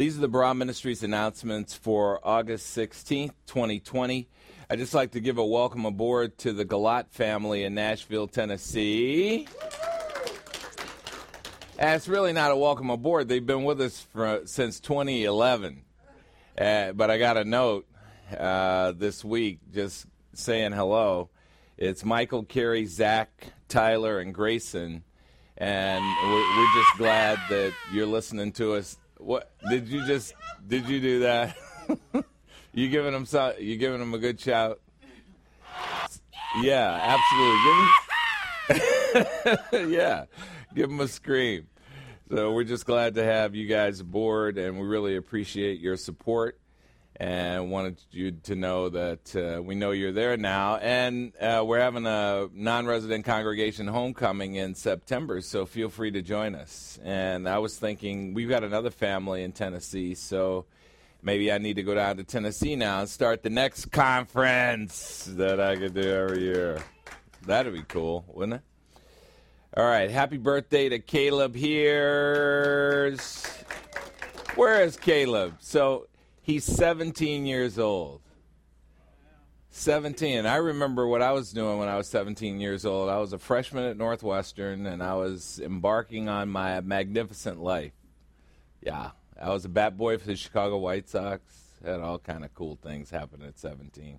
These are the Barah Ministries announcements for August 16th, 2020. I'd just like to give a welcome aboard to the Gollote family in Nashville, Tennessee. And it's really not a welcome aboard. They've been with us for, since 2011. Uh, but I got a note uh, this week just saying hello. It's Michael, Kari, Zach, Tyler, and Grayson. And we're, we're just glad that you're listening to us. What did you just did you do that? you giving them some, you giving them a good shout? Yeah, absolutely. Yeah, give them a scream. So we're just glad to have you guys aboard, and we really appreciate your support and wanted you to know that uh, we know you're there now. And uh, we're having a non resident congregation homecoming in September, so feel free to join us. And I was thinking, we've got another family in Tennessee, so maybe I need to go down to Tennessee now and start the next conference that I could do every year. That'd be cool, wouldn't it? All right, happy birthday to Kaleb here. Where is Kaleb? So He's 17 years old. 17. I remember what I was doing when I was 17 years old. I was a freshman at Northwestern and I was embarking on my magnificent life. Yeah, I was a bat boy for the Chicago White Sox. Had all kind of cool things happen at 17.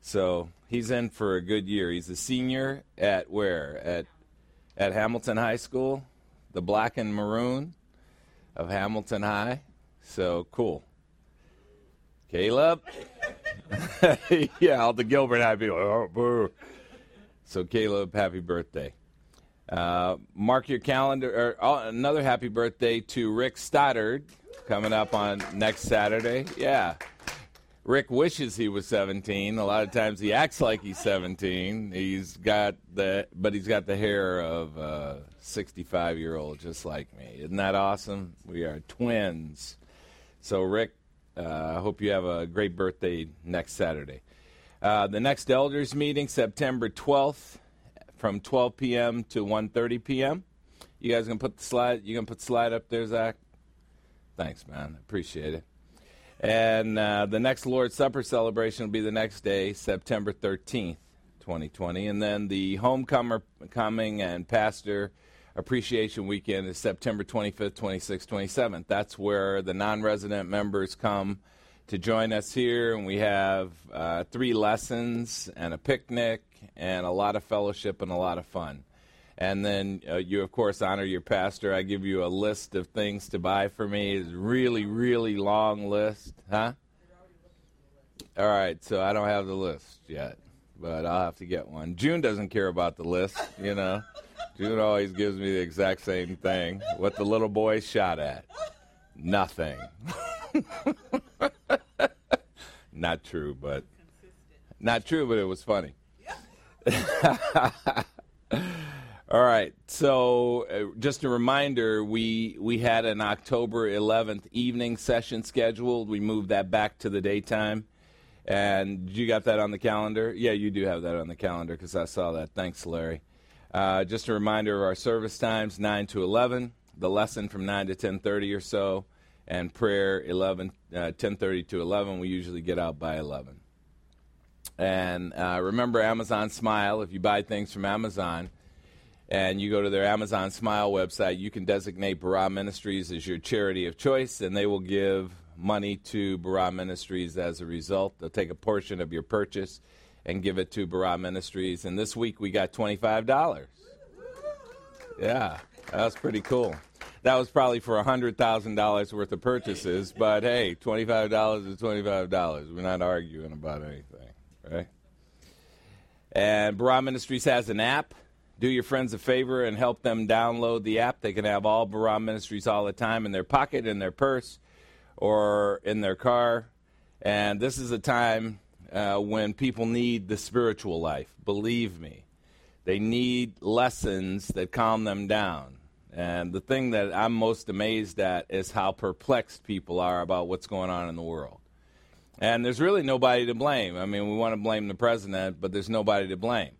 So he's in for a good year. He's a senior at where? At at Hamilton High School, the black and maroon of Hamilton High. So cool. Kaleb? yeah, all the Gilbert happy. Oh. So, Kaleb, happy birthday. Uh, mark your calendar. Or, oh, another happy birthday to Rick Stoddard coming up on next Saturday. Yeah. Rick wishes he was 17. A lot of times he acts like he's 17. He's got the, but he's got the hair of a 65 year old, just like me. Isn't that awesome? We are twins. So Rick, uh, I hope you have a great birthday next Saturday. Uh, the next elders meeting, September 12th, from 12 p.m. to 1:30 p.m. You guys gonna put the slide? You gonna put slide up there, Zach? Thanks, man. Appreciate it. And uh, the next Lord's Supper celebration will be the next day, September 13th, 2020. And then the homecomer coming and pastor Appreciation Weekend is September 25th, 26th, 27th. That's where the non resident members come to join us here, and we have uh, three lessons and a picnic and a lot of fellowship and a lot of fun. And then uh, you, of course, honor your pastor. I give you a list of things to buy for me. It's really, really long list, huh? All right, so I don't have the list yet, but I'll have to get one. June doesn't care about the list, you know. June always gives me the exact same thing. What the little boy shot at. Nothing. not true, but not true, but it was funny. All right. So, uh, just a reminder, we we had an October 11th evening session scheduled. We moved that back to the daytime. And you got that on the calendar? Yeah, you do have that on the calendar because I saw that. Thanks, Larry. Uh, just a reminder of our service times 9 to 11, the lesson from 9 to 10.30 or so, and prayer 11, uh, 10.30 to 11. We usually get out by 11. And uh, remember Amazon Smile. If you buy things from Amazon and you go to their Amazon Smile website, you can designate Barah Ministries as your charity of choice, and they will give money to Barah Ministries as a result. They'll take a portion of your purchase and give it to Barah Ministries. And this week we got $25. Yeah, that's pretty cool. That was probably for $100,000 worth of purchases, but hey, $25 is $25. We're not arguing about anything, right? And Barah Ministries has an app. Do your friends a favor and help them download the app. They can have all Barah Ministries all the time in their pocket, in their purse, or in their car. And this is a time uh, when people need the spiritual life. Believe me, they need lessons that calm them down. And the thing that I'm most amazed at is how perplexed people are about what's going on in the world. And there's really nobody to blame. I mean, we want to blame the president, but there's nobody to blame.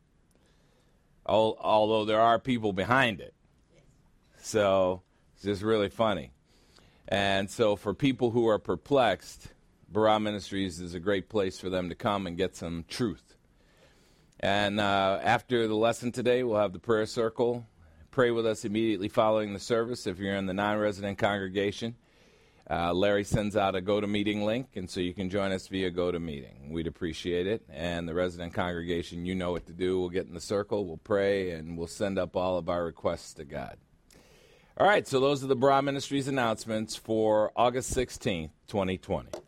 Although there are people behind it. So it's just really funny. And so, for people who are perplexed, Barah Ministries is a great place for them to come and get some truth. And uh, after the lesson today, we'll have the prayer circle. Pray with us immediately following the service if you're in the non resident congregation. Uh, Larry sends out a GoToMeeting link, and so you can join us via GoToMeeting. We'd appreciate it. And the resident congregation, you know what to do. We'll get in the circle, we'll pray, and we'll send up all of our requests to God. All right, so those are the Barah Ministries announcements for August 16th, 2020.